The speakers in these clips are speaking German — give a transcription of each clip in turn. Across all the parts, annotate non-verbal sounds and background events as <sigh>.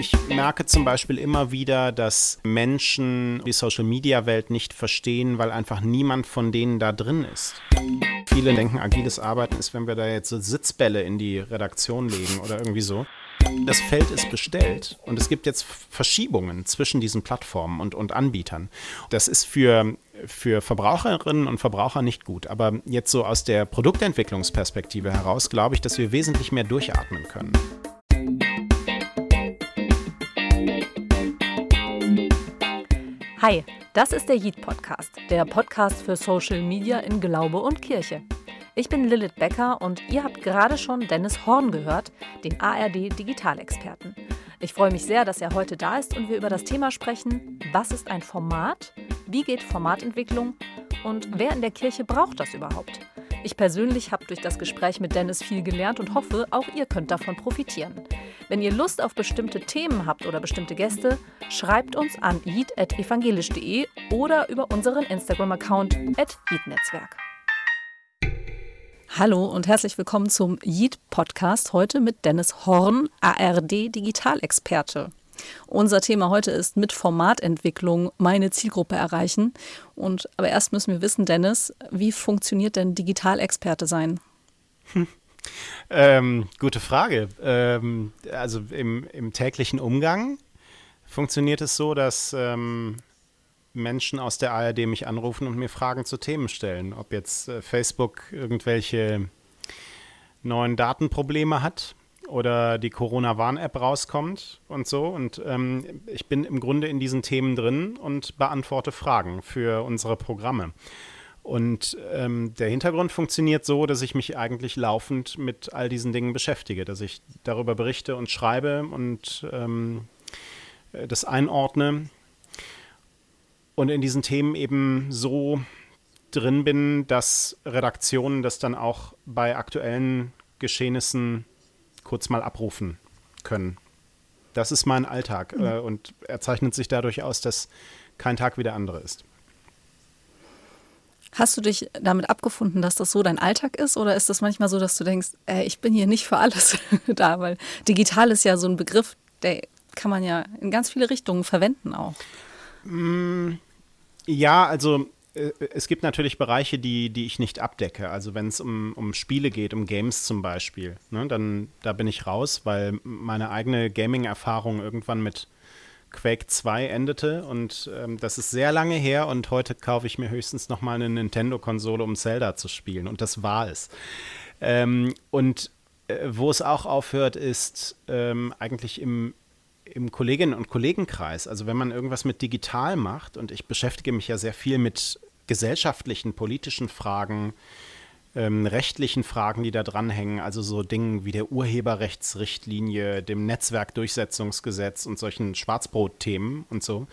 Ich merke zum Beispiel immer wieder, dass Menschen die Social-Media-Welt nicht verstehen, weil einfach niemand von denen da drin ist. Viele denken, agiles Arbeiten ist, wenn wir da jetzt so Sitzbälle in die Redaktion legen oder irgendwie so. Das Feld ist bestellt und es gibt jetzt Verschiebungen zwischen diesen Plattformen und, und Anbietern. Das ist für, für Verbraucherinnen und Verbraucher nicht gut. Aber jetzt so aus der Produktentwicklungsperspektive heraus glaube ich, dass wir wesentlich mehr durchatmen können. Hi, das ist der Yeet Podcast, der Podcast für Social Media in Glaube und Kirche. Ich bin Lilith Becker und ihr habt gerade schon Dennis Horn gehört, den ARD Digitalexperten. Ich freue mich sehr, dass er heute da ist und wir über das Thema sprechen, was ist ein Format, wie geht Formatentwicklung und wer in der Kirche braucht das überhaupt? Ich persönlich habe durch das Gespräch mit Dennis viel gelernt und hoffe, auch ihr könnt davon profitieren. Wenn ihr Lust auf bestimmte Themen habt oder bestimmte Gäste, schreibt uns an eat.evangelisch.de oder über unseren Instagram-Account @eatnetzwerk. Hallo und herzlich willkommen zum Yeet Podcast heute mit Dennis Horn, ARD Digitalexperte. Unser Thema heute ist mit Formatentwicklung meine Zielgruppe erreichen. Und aber erst müssen wir wissen, Dennis, wie funktioniert denn Digitalexperte sein? Hm. <laughs> Ähm, gute Frage. Ähm, also im, im, täglichen Umgang funktioniert es so, dass ähm, Menschen aus der ARD mich anrufen und mir Fragen zu Themen stellen. Ob jetzt äh, Facebook irgendwelche neuen Datenprobleme hat oder die Corona-Warn-App rauskommt und so. Und ähm, ich bin im Grunde in diesen Themen drin und beantworte Fragen für unsere Programme. Und ähm, der Hintergrund funktioniert so, dass ich mich eigentlich laufend mit all diesen Dingen beschäftige, dass ich darüber berichte und schreibe und ähm, das einordne und in diesen Themen eben so drin bin, dass Redaktionen das dann auch bei aktuellen Geschehnissen kurz mal abrufen können. Das ist mein Alltag mhm. äh, und er zeichnet sich dadurch aus, dass kein Tag wie der andere ist. Hast du dich damit abgefunden, dass das so dein Alltag ist? Oder ist das manchmal so, dass du denkst, ey, ich bin hier nicht für alles <laughs> da? Weil digital ist ja so ein Begriff, der kann man ja in ganz viele Richtungen verwenden auch. Mm, ja, also äh, es gibt natürlich Bereiche, die, die ich nicht abdecke. Also wenn es um, um Spiele geht, um Games zum Beispiel, ne, dann da bin ich raus, weil meine eigene Gaming-Erfahrung irgendwann mit Quake 2 endete und ähm, das ist sehr lange her und heute kaufe ich mir höchstens noch mal eine Nintendo-Konsole, um Zelda zu spielen und das war es. Ähm, und äh, wo es auch aufhört, ist ähm, eigentlich im, im Kolleginnen- und Kollegenkreis. Also wenn man irgendwas mit digital macht und ich beschäftige mich ja sehr viel mit gesellschaftlichen, politischen Fragen, ähm, rechtlichen Fragen, die da dranhängen, also so Dingen wie der Urheberrechtsrichtlinie, dem Netzwerkdurchsetzungsgesetz und solchen Schwarzbrotthemen und so.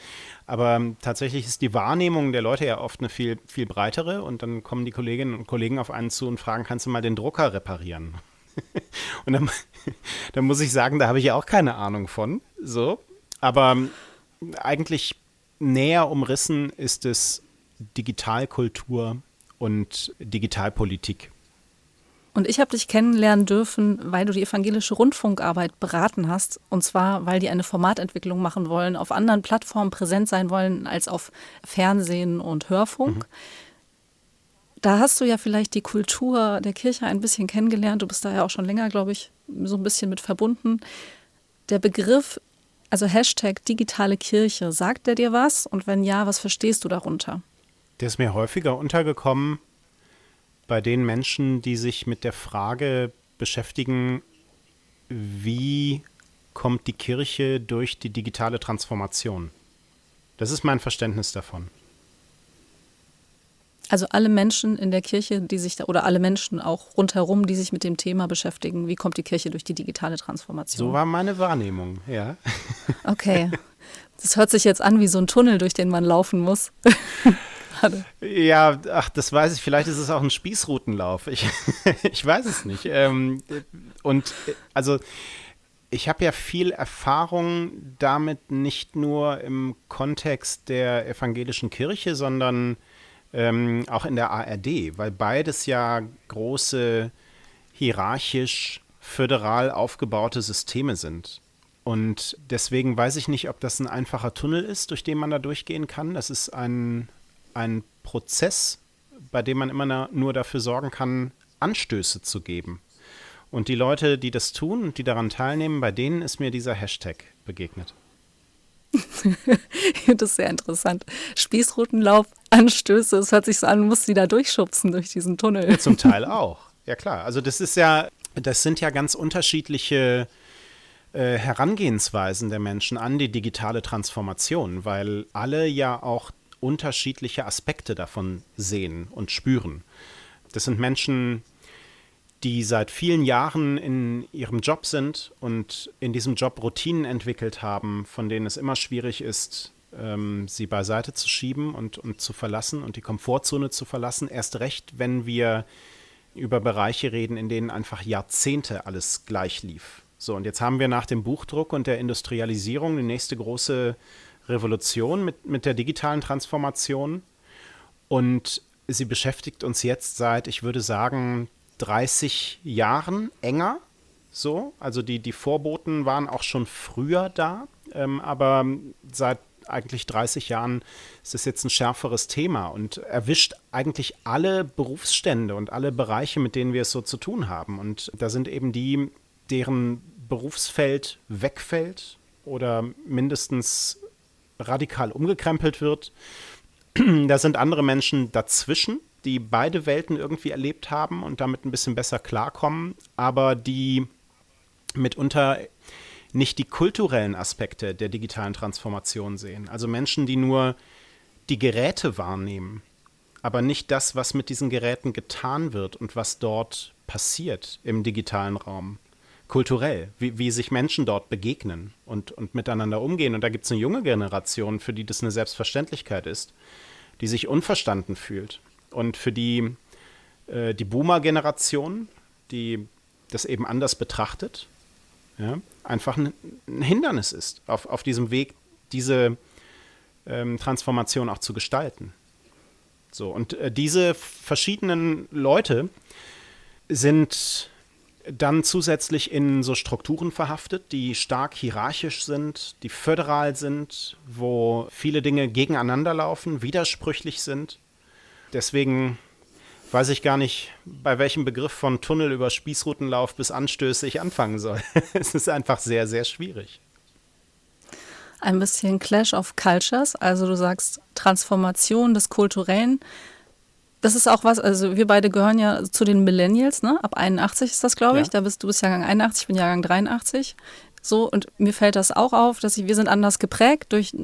Aber ähm, tatsächlich ist die Wahrnehmung der Leute ja oft eine viel, viel breitere und dann kommen die Kolleginnen und Kollegen auf einen zu und fragen, kannst du mal den Drucker reparieren? Und dann, dann muss ich sagen, da habe ich ja auch keine Ahnung von. So. Aber ähm, eigentlich näher umrissen ist es Digitalkultur und Digitalpolitik. Und ich habe dich kennenlernen dürfen, weil du die evangelische Rundfunkarbeit beraten hast. Und zwar, weil die eine Formatentwicklung machen wollen, auf anderen Plattformen präsent sein wollen als auf Fernsehen und Hörfunk. Mhm. Da hast du ja vielleicht die Kultur der Kirche ein bisschen kennengelernt. Du bist da ja auch schon länger, glaube ich, so ein bisschen mit verbunden. Der Begriff, also Hashtag digitale Kirche, sagt der dir was? Und wenn ja, was verstehst du darunter? Der ist mir häufiger untergekommen bei den Menschen, die sich mit der Frage beschäftigen, wie kommt die Kirche durch die digitale Transformation. Das ist mein Verständnis davon. Also alle Menschen in der Kirche, die sich da, oder alle Menschen auch rundherum, die sich mit dem Thema beschäftigen, wie kommt die Kirche durch die digitale Transformation? So war meine Wahrnehmung, ja. Okay. Das hört sich jetzt an wie so ein Tunnel, durch den man laufen muss. <laughs> Ja, ach, das weiß ich. Vielleicht ist es auch ein Spießrutenlauf. Ich, <laughs> ich weiß es nicht. Ähm, und also ich habe ja viel Erfahrung damit, nicht nur im Kontext der evangelischen Kirche, sondern ähm, auch in der ARD, weil beides ja große hierarchisch föderal aufgebaute Systeme sind. Und deswegen weiß ich nicht, ob das ein einfacher Tunnel ist, durch den man da durchgehen kann. Das ist ein, ein Prozess, bei dem man immer nur dafür sorgen kann, Anstöße zu geben. Und die Leute, die das tun und die daran teilnehmen, bei denen ist mir dieser Hashtag begegnet. <laughs> das ist sehr interessant. Spießrutenlauf, Anstöße, es hört sich so an, muss sie da durchschubsen durch diesen Tunnel. Zum Teil <laughs> auch. Ja klar. Also das ist ja, das sind ja ganz unterschiedliche äh, Herangehensweisen der Menschen an die digitale Transformation, weil alle ja auch unterschiedliche Aspekte davon sehen und spüren. Das sind Menschen, die seit vielen Jahren in ihrem Job sind und in diesem Job Routinen entwickelt haben, von denen es immer schwierig ist, ähm, sie beiseite zu schieben und, und zu verlassen und die Komfortzone zu verlassen. Erst recht, wenn wir über Bereiche reden, in denen einfach Jahrzehnte alles gleich lief. So, und jetzt haben wir nach dem Buchdruck und der Industrialisierung die nächste große Revolution mit, mit der digitalen Transformation. Und sie beschäftigt uns jetzt seit, ich würde sagen, 30 Jahren enger. So, also die, die Vorboten waren auch schon früher da, ähm, aber seit eigentlich 30 Jahren ist es jetzt ein schärferes Thema und erwischt eigentlich alle Berufsstände und alle Bereiche, mit denen wir es so zu tun haben. Und da sind eben die deren Berufsfeld wegfällt oder mindestens radikal umgekrempelt wird. <clears throat> da sind andere Menschen dazwischen, die beide Welten irgendwie erlebt haben und damit ein bisschen besser klarkommen, aber die mitunter nicht die kulturellen Aspekte der digitalen Transformation sehen. Also Menschen, die nur die Geräte wahrnehmen, aber nicht das, was mit diesen Geräten getan wird und was dort passiert im digitalen Raum kulturell, wie, wie sich Menschen dort begegnen und, und miteinander umgehen. Und da gibt es eine junge Generation, für die das eine Selbstverständlichkeit ist, die sich unverstanden fühlt. Und für die, äh, die Boomer-Generation, die das eben anders betrachtet, ja, einfach ein, ein, Hindernis ist, auf, auf diesem Weg diese ähm, Transformation auch zu gestalten. So, und äh, diese verschiedenen Leute sind dann zusätzlich in so Strukturen verhaftet, die stark hierarchisch sind, die föderal sind, wo viele Dinge gegeneinander laufen, widersprüchlich sind. Deswegen weiß ich gar nicht, bei welchem Begriff von Tunnel über Spießrutenlauf bis Anstöße ich anfangen soll. <laughs> es ist einfach sehr, sehr schwierig. Ein bisschen Clash of Cultures, also du sagst Transformation des Kulturellen das ist auch was, also wir beide gehören ja zu den Millennials, ne? Ab 81 ist das, glaube ich. Ja. Da bist du bist Jahrgang 81, ich bin Jahrgang 83. So, und mir fällt das auch auf, dass ich, wir sind anders geprägt durch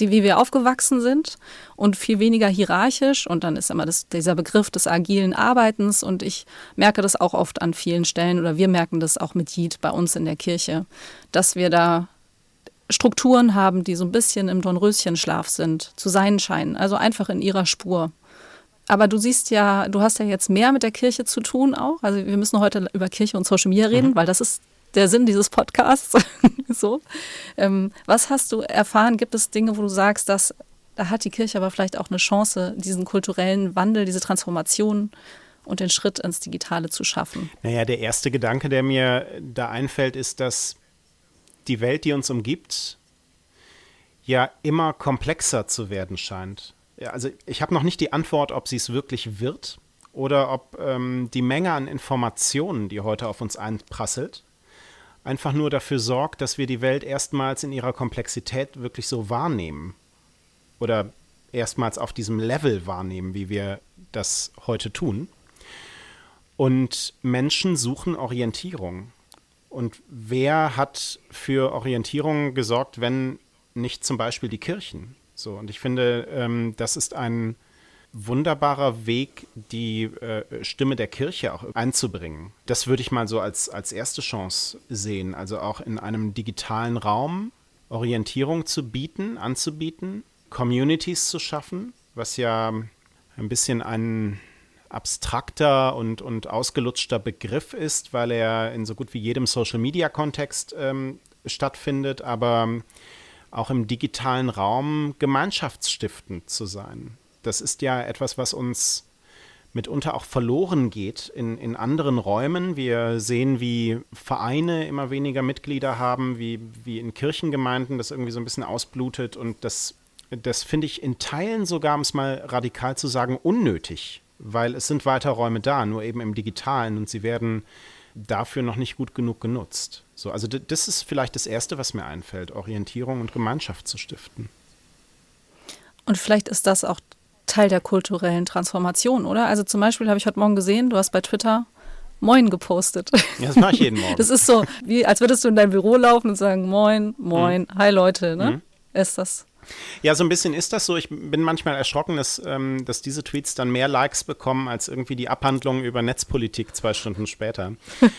die, wie wir aufgewachsen sind und viel weniger hierarchisch. Und dann ist immer das, dieser Begriff des agilen Arbeitens. Und ich merke das auch oft an vielen Stellen oder wir merken das auch mit Jid bei uns in der Kirche, dass wir da Strukturen haben, die so ein bisschen im Dornröschenschlaf sind, zu sein scheinen. Also einfach in ihrer Spur. Aber du siehst ja, du hast ja jetzt mehr mit der Kirche zu tun auch. Also wir müssen heute über Kirche und Social Media reden, mhm. weil das ist der Sinn dieses Podcasts. <laughs> so. Ähm, was hast du erfahren? Gibt es Dinge, wo du sagst, dass da hat die Kirche aber vielleicht auch eine Chance, diesen kulturellen Wandel, diese Transformation und den Schritt ins Digitale zu schaffen? Naja, der erste Gedanke, der mir da einfällt, ist, dass die Welt, die uns umgibt, ja immer komplexer zu werden scheint. Also ich habe noch nicht die Antwort, ob sie es wirklich wird oder ob ähm, die Menge an Informationen, die heute auf uns einprasselt, einfach nur dafür sorgt, dass wir die Welt erstmals in ihrer Komplexität wirklich so wahrnehmen. Oder erstmals auf diesem Level wahrnehmen, wie wir das heute tun. Und Menschen suchen Orientierung. Und wer hat für Orientierung gesorgt, wenn nicht zum Beispiel die Kirchen? So, und ich finde, ähm, das ist ein wunderbarer Weg, die äh, Stimme der Kirche auch einzubringen. Das würde ich mal so als, als erste Chance sehen. Also auch in einem digitalen Raum Orientierung zu bieten, anzubieten, Communities zu schaffen, was ja ein bisschen ein abstrakter und, und ausgelutschter Begriff ist, weil er in so gut wie jedem Social-Media-Kontext ähm, stattfindet. Aber auch im digitalen Raum gemeinschaftsstiftend zu sein. Das ist ja etwas, was uns mitunter auch verloren geht in, in anderen Räumen. Wir sehen, wie Vereine immer weniger Mitglieder haben, wie, wie in Kirchengemeinden das irgendwie so ein bisschen ausblutet. Und das, das finde ich in Teilen sogar, um es mal radikal zu sagen, unnötig, weil es sind weiter Räume da, nur eben im digitalen und sie werden dafür noch nicht gut genug genutzt. So, also das ist vielleicht das Erste, was mir einfällt, Orientierung und Gemeinschaft zu stiften. Und vielleicht ist das auch Teil der kulturellen Transformation, oder? Also zum Beispiel habe ich heute Morgen gesehen, du hast bei Twitter Moin gepostet. Ja, das mache ich jeden Morgen. Das ist so, wie als würdest du in dein Büro laufen und sagen, Moin, Moin, mhm. hi Leute, ne? Mhm. Ist das ja, so ein bisschen ist das so. Ich bin manchmal erschrocken, dass, ähm, dass diese Tweets dann mehr Likes bekommen als irgendwie die Abhandlung über Netzpolitik zwei Stunden später. <laughs>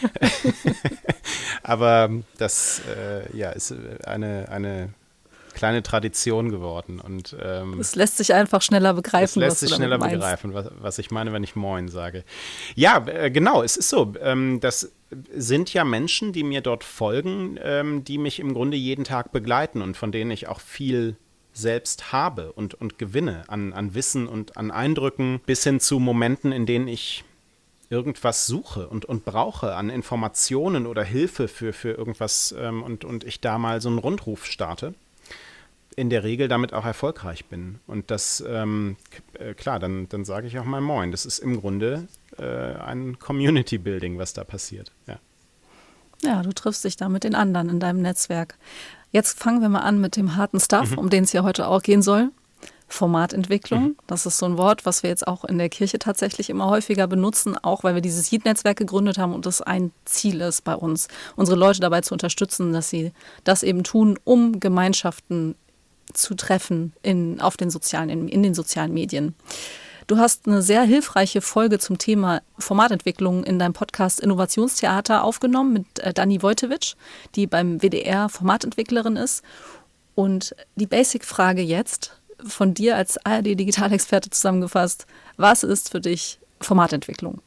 <laughs> Aber das äh, ja, ist eine, eine kleine Tradition geworden. Und, ähm, es lässt sich einfach schneller begreifen. Es lässt sich schneller begreifen, was, was, ich meine, wenn ich Moin sage. Ja, äh, genau, es ist so. Ähm, das sind ja Menschen, die mir dort folgen, ähm, die mich im Grunde jeden Tag begleiten und von denen ich auch viel selbst habe und, und gewinne an, an Wissen und an Eindrücken, bis hin zu Momenten, in denen ich irgendwas suche und, und brauche an Informationen oder Hilfe für, für irgendwas ähm, und, und ich da mal so einen Rundruf starte, in der Regel damit auch erfolgreich bin. Und das, ähm, äh, klar, dann, dann sage ich auch mal Moin. Das ist im Grunde äh, ein Community Building, was da passiert. Ja. Ja, du triffst dich da mit den anderen in deinem Netzwerk. Jetzt fangen wir mal an mit dem harten Stuff, mhm. um den es ja heute auch gehen soll. Formatentwicklung. Mhm. Das ist so ein Wort, was wir jetzt auch in der Kirche tatsächlich immer häufiger benutzen, auch weil wir dieses Heat-Netzwerk gegründet haben und das ein Ziel ist bei uns, unsere Leute dabei zu unterstützen, dass sie das eben tun, um Gemeinschaften zu treffen in, auf den sozialen, in, in den sozialen Medien. Du hast eine sehr hilfreiche Folge zum Thema Formatentwicklung in deinem Podcast Innovationstheater aufgenommen mit äh, Dani Wojtewitsch, die beim WDR Formatentwicklerin ist. Und die Basic-Frage jetzt von dir als ARD-Digitalexperte zusammengefasst. Was ist für dich Formatentwicklung?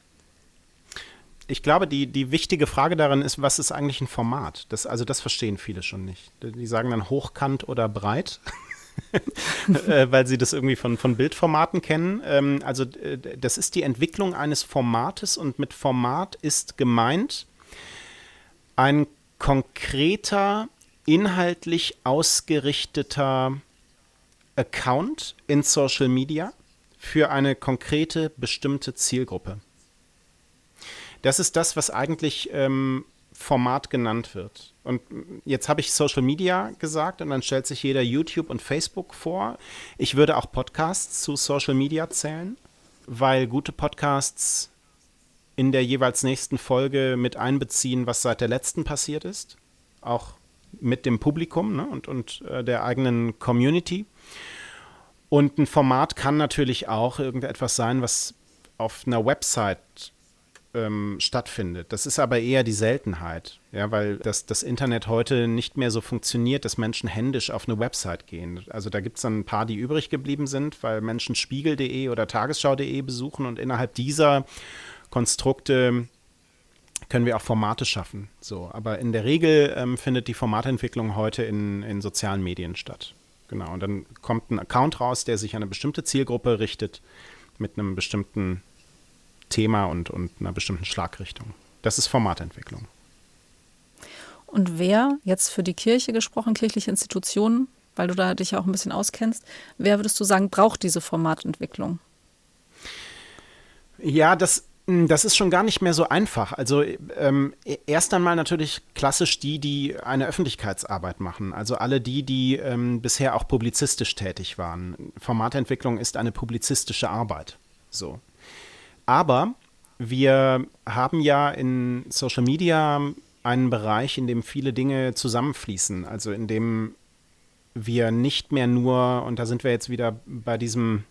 Ich glaube, die, die wichtige Frage darin ist, was ist eigentlich ein Format? Das, also das verstehen viele schon nicht. Die sagen dann hochkant oder breit. <laughs> äh, weil sie das irgendwie von, von Bildformaten kennen. Ähm, also das ist die Entwicklung eines Formates und mit Format ist gemeint ein konkreter, inhaltlich ausgerichteter Account in Social Media für eine konkrete, bestimmte Zielgruppe. Das ist das, was eigentlich ähm, Format genannt wird. Und jetzt habe ich Social Media gesagt und dann stellt sich jeder YouTube und Facebook vor. Ich würde auch Podcasts zu Social Media zählen, weil gute Podcasts in der jeweils nächsten Folge mit einbeziehen, was seit der letzten passiert ist. Auch mit dem Publikum ne, und, und äh, der eigenen Community. Und ein Format kann natürlich auch irgendetwas sein, was auf einer Website ähm, stattfindet. Das ist aber eher die Seltenheit, ja, weil das, das Internet heute nicht mehr so funktioniert, dass Menschen händisch auf eine Website gehen. Also da gibt es dann ein paar, die übrig geblieben sind, weil Menschen spiegel.de oder tagesschau.de besuchen und innerhalb dieser Konstrukte können wir auch Formate schaffen. So, aber in der Regel ähm, findet die Formatentwicklung heute in, in sozialen Medien statt. Genau, und dann kommt ein Account raus, der sich an eine bestimmte Zielgruppe richtet mit einem bestimmten Thema und, und einer bestimmten Schlagrichtung. Das ist Formatentwicklung. Und wer, jetzt für die Kirche gesprochen, kirchliche Institutionen, weil du da dich ja auch ein bisschen auskennst, wer würdest du sagen, braucht diese Formatentwicklung? Ja, das, hm, das ist schon gar nicht mehr so einfach. Also ähm, e-, erst einmal natürlich klassisch die, die eine Öffentlichkeitsarbeit machen. Also alle die, die ähm, bisher auch publizistisch tätig waren. Formatentwicklung ist eine publizistische Arbeit. So. Aber wir haben ja in Social Media einen Bereich, in dem viele Dinge zusammenfließen. Also in dem wir nicht mehr nur, und da sind wir jetzt wieder bei diesem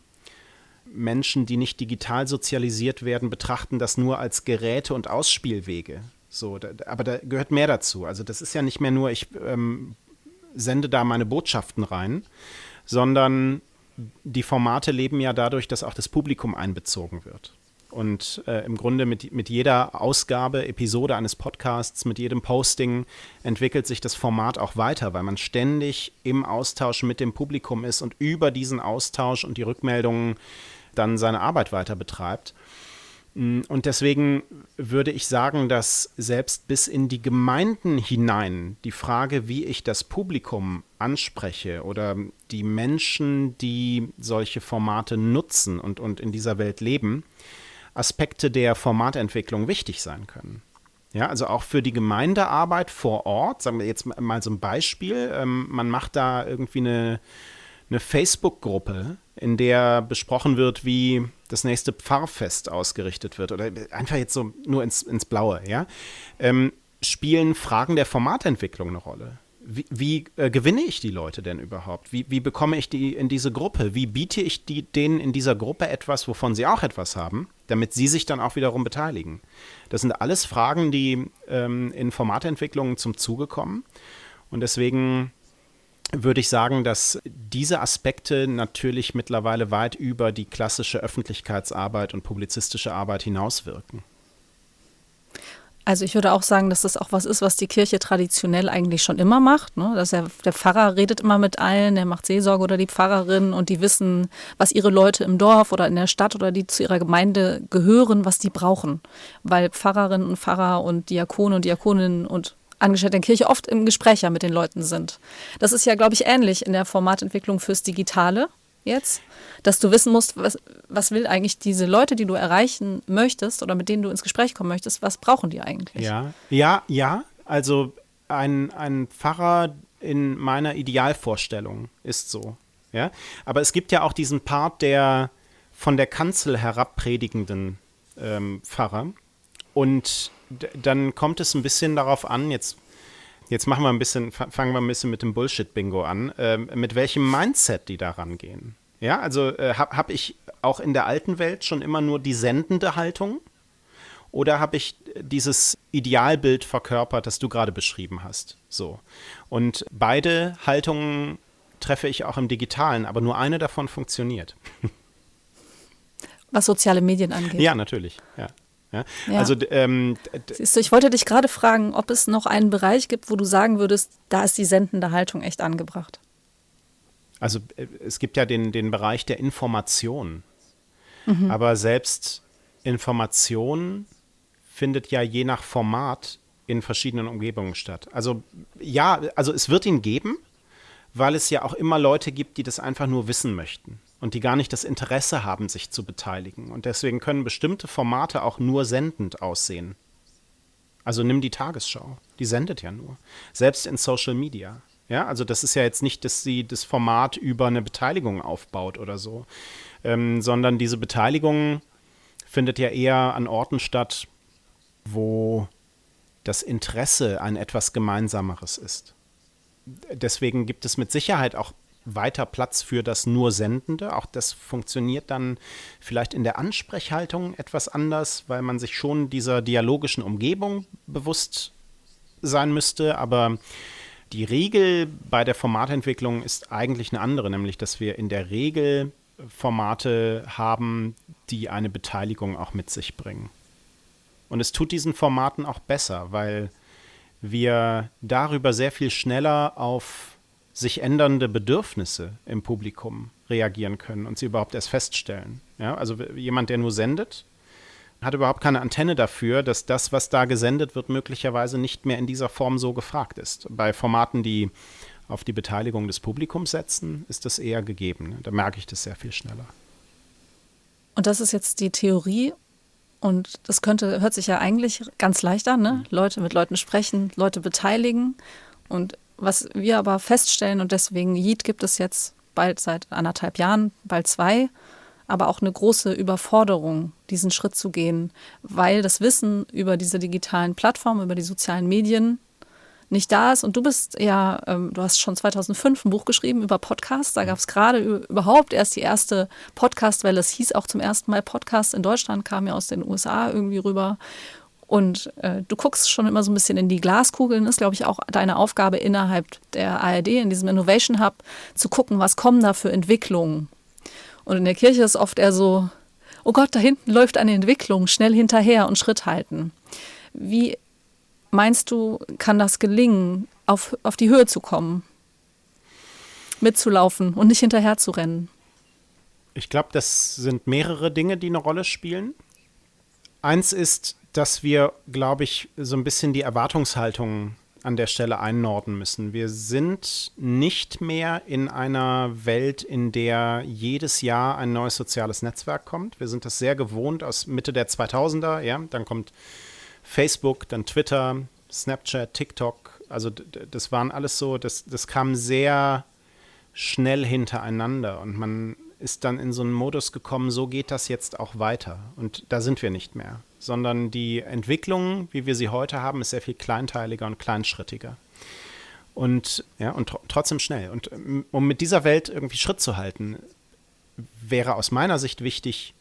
Menschen, die nicht digital sozialisiert werden, betrachten das nur als Geräte und Ausspielwege. So, da, aber da gehört mehr dazu. Also das ist ja nicht mehr nur, ich ähm, sende da meine Botschaften rein, sondern die Formate leben ja dadurch, dass auch das Publikum einbezogen wird. Und äh, im Grunde mit, mit jeder Ausgabe, Episode eines Podcasts, mit jedem Posting entwickelt sich das Format auch weiter, weil man ständig im Austausch mit dem Publikum ist und über diesen Austausch und die Rückmeldungen dann seine Arbeit weiter betreibt. Mm, und deswegen würde ich sagen, dass selbst bis in die Gemeinden hinein die Frage, wie ich das Publikum anspreche oder die Menschen, die solche Formate nutzen und, und in dieser Welt leben, Aspekte der Formatentwicklung wichtig sein können. Ja, also auch für die Gemeindearbeit vor Ort, sagen wir jetzt mal so ein Beispiel, ähm, man macht da irgendwie eine, eine Facebook-Gruppe, in der besprochen wird, wie das nächste Pfarrfest ausgerichtet wird oder einfach jetzt so nur ins, ins Blaue, ja, ähm, spielen Fragen der Formatentwicklung eine Rolle. Wie, wie äh, gewinne ich die Leute denn überhaupt? Wie, wie bekomme ich die in diese Gruppe? Wie biete ich die, denen in dieser Gruppe etwas, wovon sie auch etwas haben, damit sie sich dann auch wiederum beteiligen? Das sind alles Fragen, die ähm, in Formatentwicklungen zum Zuge kommen. Und deswegen würde ich sagen, dass diese Aspekte natürlich mittlerweile weit über die klassische Öffentlichkeitsarbeit und publizistische Arbeit hinauswirken. Also ich würde auch sagen, dass das auch was ist, was die Kirche traditionell eigentlich schon immer macht. Ne? Dass er, der Pfarrer redet immer mit allen, der macht Seelsorge oder die Pfarrerin und die wissen, was ihre Leute im Dorf oder in der Stadt oder die zu ihrer Gemeinde gehören, was die brauchen. Weil Pfarrerinnen und Pfarrer und Diakone und Diakoninnen und Angestellte der Kirche oft im Gespräch ja mit den Leuten sind. Das ist ja, glaube ich, ähnlich in der Formatentwicklung fürs Digitale jetzt, dass du wissen musst, was, was will eigentlich diese Leute, die du erreichen möchtest oder mit denen du ins Gespräch kommen möchtest, was brauchen die eigentlich? Ja, ja, ja. Also ein, ein Pfarrer in meiner Idealvorstellung ist so. Ja? Aber es gibt ja auch diesen Part der von der Kanzel herabpredigenden ähm, Pfarrer. Und dann kommt es ein bisschen darauf an, jetzt, jetzt machen wir ein bisschen, fangen wir ein bisschen mit dem Bullshit-Bingo an, äh, mit welchem Mindset die da rangehen. Ja, also äh, habe hab ich auch in der alten Welt schon immer nur die sendende Haltung? Oder habe ich dieses Idealbild verkörpert, das du gerade beschrieben hast? So. Und beide Haltungen treffe ich auch im Digitalen, aber nur eine davon funktioniert. <laughs> Was soziale Medien angeht. Ja, natürlich. Ja. Ja? ja. Also, ähm, Siehst du, ich wollte dich gerade fragen, ob es noch einen Bereich gibt, wo du sagen würdest, da ist die sendende Haltung echt angebracht. Also äh, es gibt ja den, den Bereich der Information. Mhm. Aber selbst Information findet ja je nach Format in verschiedenen Umgebungen statt. Also ja, also es wird ihn geben, weil es ja auch immer Leute gibt, die das einfach nur wissen möchten und die gar nicht das Interesse haben, sich zu beteiligen. Und deswegen können bestimmte Formate auch nur sendend aussehen. Also nimm die Tagesschau, die sendet ja nur. Selbst in Social Media. Ja, also das ist ja jetzt nicht, dass sie das Format über eine Beteiligung aufbaut oder so, ähm, sondern diese Beteiligung findet ja eher an Orten statt, wo das Interesse ein etwas Gemeinsameres ist. Deswegen gibt es mit Sicherheit auch weiter Platz für das nur Sendende. Auch das funktioniert dann vielleicht in der Ansprechhaltung etwas anders, weil man sich schon dieser dialogischen Umgebung bewusst sein müsste. Aber die Regel bei der Formatentwicklung ist eigentlich eine andere, nämlich dass wir in der Regel Formate haben, die eine Beteiligung auch mit sich bringen. Und es tut diesen Formaten auch besser, weil wir darüber sehr viel schneller auf sich ändernde Bedürfnisse im Publikum reagieren können und sie überhaupt erst feststellen. Ja, also jemand, der nur sendet, hat überhaupt keine Antenne dafür, dass das, was da gesendet wird, möglicherweise nicht mehr in dieser Form so gefragt ist. Bei Formaten, die auf die Beteiligung des Publikums setzen, ist das eher gegeben. Da merke ich das sehr viel schneller. Und das ist jetzt die Theorie. Und das könnte, hört sich ja eigentlich ganz leicht an, ne? Mhm. Leute mit Leuten sprechen, Leute beteiligen. Und was wir aber feststellen, und deswegen Yeet gibt es jetzt bald seit anderthalb Jahren, bald zwei, aber auch eine große Überforderung, diesen Schritt zu gehen, weil das Wissen über diese digitalen Plattformen, über die sozialen Medien nicht da ist. Und du bist ja, ähm, du hast schon 2005 ein Buch geschrieben über Podcasts. Da gab es gerade überhaupt erst die erste Podcast-Welle. Es hieß auch zum ersten Mal Podcast in Deutschland, kam ja aus den USA irgendwie rüber. Und äh, du guckst schon immer so ein bisschen in die Glaskugeln. Ist, glaube ich, auch deine Aufgabe innerhalb der ARD, in diesem Innovation Hub, zu gucken, was kommen da für Entwicklungen. Und in der Kirche ist oft eher so, oh Gott, da hinten läuft eine Entwicklung, schnell hinterher und Schritt halten. Wie meinst du, kann das gelingen, auf, auf die Höhe zu kommen, mitzulaufen und nicht hinterher zu rennen? Ich glaube, das sind mehrere Dinge, die eine Rolle spielen. Eins ist, dass wir, glaube ich, so ein bisschen die Erwartungshaltung an der Stelle einnorden müssen. Wir sind nicht mehr in einer Welt, in der jedes Jahr ein neues soziales Netzwerk kommt. Wir sind das sehr gewohnt aus Mitte der 2000er. Ja, dann kommt Facebook, dann Twitter, Snapchat, TikTok. Also das waren alles so, das, das kam sehr schnell hintereinander und man ist dann in so einen Modus gekommen, so geht das jetzt auch weiter. Und da sind wir nicht mehr. Sondern die Entwicklung, wie wir sie heute haben, ist sehr viel kleinteiliger und kleinschrittiger. Und, ja, und tr trotzdem schnell. Und ähm, um mit dieser Welt irgendwie Schritt zu halten, wäre aus meiner Sicht wichtig,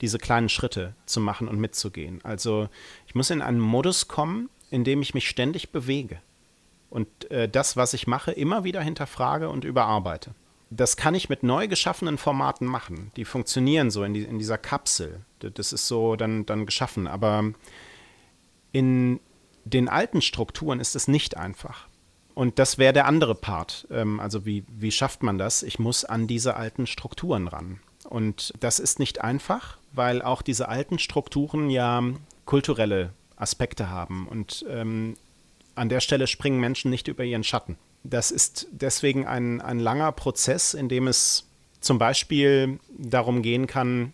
diese kleinen Schritte zu machen und mitzugehen. Also ich muss in einen Modus kommen, in dem ich mich ständig bewege und äh, das, was ich mache, immer wieder hinterfrage und überarbeite das kann ich mit neu geschaffenen Formaten machen. Die funktionieren so in, die, in dieser Kapsel. Das ist so dann, dann geschaffen. Aber in den alten Strukturen ist es nicht einfach. Und das wäre der andere Part. Ähm, also wie, wie schafft man das? Ich muss an diese alten Strukturen ran. Und das ist nicht einfach, weil auch diese alten Strukturen ja kulturelle Aspekte haben. Und ähm, an der Stelle springen Menschen nicht über ihren Schatten. Das ist deswegen ein, ein langer Prozess, in dem es zum Beispiel darum gehen kann,